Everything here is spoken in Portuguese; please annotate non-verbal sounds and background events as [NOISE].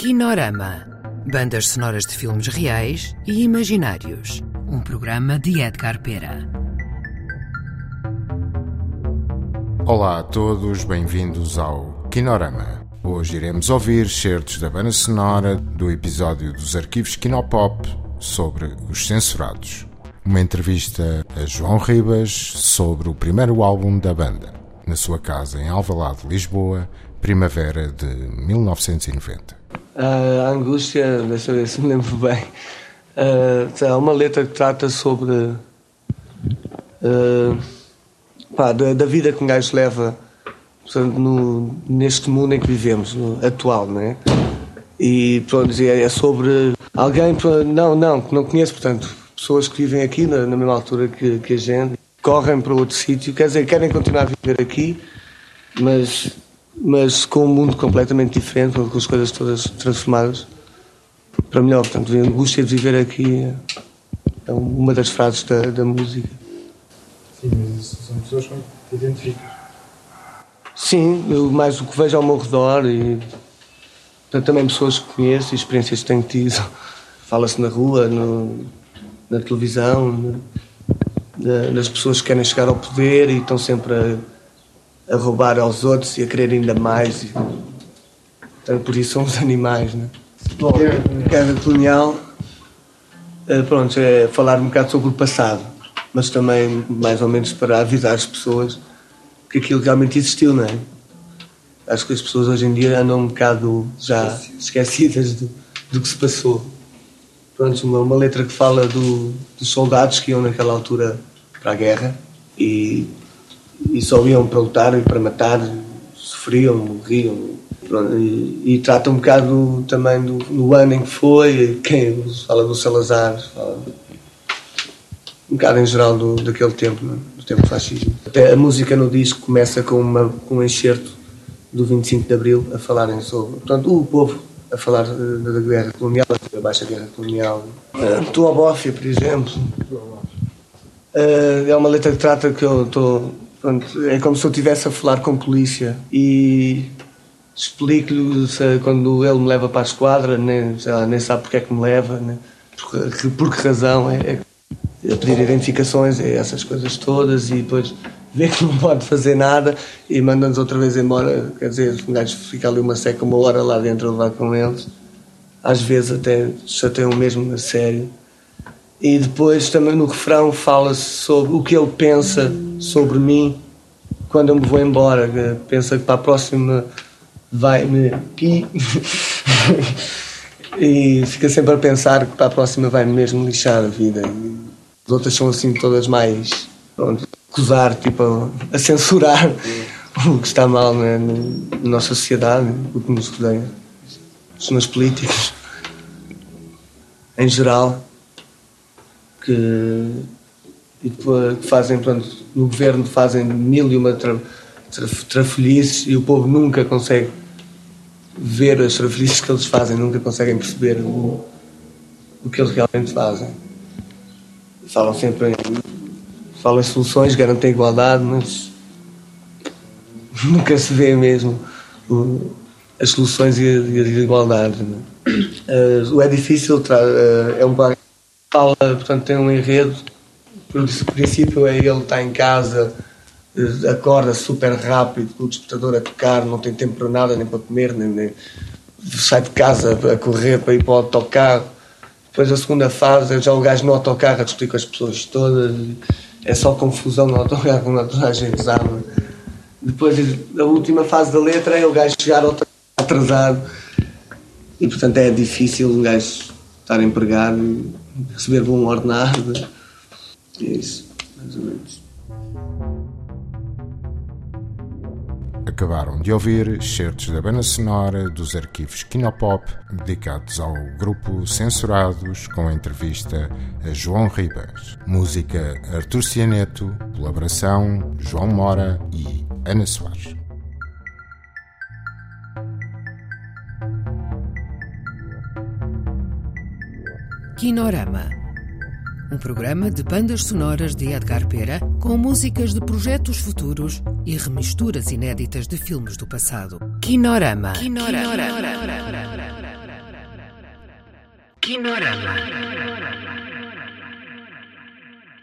Kinorama. Bandas sonoras de filmes reais e imaginários. Um programa de Edgar Pera. Olá a todos, bem-vindos ao Kinorama. Hoje iremos ouvir certos da banda sonora do episódio dos arquivos Kinopop sobre os censurados. Uma entrevista a João Ribas sobre o primeiro álbum da banda, na sua casa em Alvalade, Lisboa, primavera de 1990. A angústia, deixa eu ver se me lembro bem. Uh, é uma letra que trata sobre uh, pá, da, da, vida que um gajo leva portanto, no, neste mundo em que vivemos, no, atual, não é? E pronto, é sobre alguém, não, não, que não conheço, portanto, pessoas que vivem aqui na, na mesma altura que, que a gente, correm para outro sítio, quer dizer, querem continuar a viver aqui, mas mas com um mundo completamente diferente, com as coisas todas transformadas para melhor. Portanto, a angústia de viver aqui é uma das frases da, da música. Sim, mas são pessoas com que te identificas. Sim, eu mais o que vejo ao meu redor e portanto, também pessoas que conheço e experiências que tenho tido. [LAUGHS] Fala-se na rua, no, na televisão, na, nas pessoas que querem chegar ao poder e estão sempre a a roubar aos outros e a querer ainda mais. E, portanto, por isso somos animais, né? Bom, guerra colonial, eh, pronto, é falar um bocado sobre o passado, mas também mais ou menos para avisar as pessoas que aquilo realmente existiu, não é? Acho que as pessoas hoje em dia andam um bocado já esquecidas do, do que se passou. Pronto, uma, uma letra que fala do, dos soldados que iam naquela altura para a guerra e e só iam para lutar e para matar, sofriam, morriam. Pronto, e, e, trata um bocado também do, do, ano em que foi, quem fala do Salazar, fala um bocado em geral do, daquele tempo, né? do tempo fascismo. Até a música no disco começa com, uma, com um enxerto do 25 de Abril a falarem sobre, portanto, o povo a falar da, da guerra colonial, da baixa guerra colonial. Uh, Tua Bófia, por exemplo. Uh, é uma letra que trata que eu estou Pronto, é como se eu estivesse a falar com polícia e explico-lhe quando ele me leva para a esquadra, nem, lá, nem sabe porque é que me leva, né? por, por que razão, é, é, pedir identificações, é essas coisas todas e depois vê que não pode fazer nada e manda-nos outra vez embora. Quer dizer, um gajo fica ali uma seca, uma hora lá dentro a levar com eles. Às vezes até chateiam mesmo a sério. E depois também no refrão fala-se sobre o que ele pensa sobre mim quando eu me vou embora. Pensa que para a próxima vai-me. [LAUGHS] e fica sempre a pensar que para a próxima vai-me mesmo lixar a vida. E as outras são assim todas mais. Pronto, acusar, tipo, a, censurar [LAUGHS] o que está mal né, na nossa sociedade, o que nos rodeia, os políticos em geral, que e depois fazem, pronto, no governo fazem mil e uma tra, tra, trafolhices e o povo nunca consegue ver as trafolhices que eles fazem, nunca conseguem perceber o, o que eles realmente fazem. Falam sempre em, falam em soluções, garantem igualdade, mas nunca se vê mesmo o, as soluções e a, e a igualdade. Uh, o é difícil, uh, é um fala, portanto, tem um enredo o princípio é ele estar em casa, eh, acorda super rápido, com o despertador a tocar, não tem tempo para nada, nem para comer, nem, nem sai de casa a correr para ir para o autocarro. Depois a segunda fase já o gajo no autocarro a discutir com as pessoas todas, é só confusão no autocarro, quando toda a gente sabe. Depois a última fase da letra é o gajo chegar atrasado e portanto é difícil um gajo estar empregado, receber bom ordenado é isso, mais ou menos. Acabaram de ouvir certos da banda sonora dos arquivos Kinopop dedicados ao grupo Censurados com entrevista a João Ribas. Música Artur Cianeto, colaboração João Mora e Ana Soares. Kinorama, um programa de bandas sonoras de Edgar Pera com músicas de projetos futuros e remisturas inéditas de filmes do passado. Kinorama. Kinorama. Kinorama.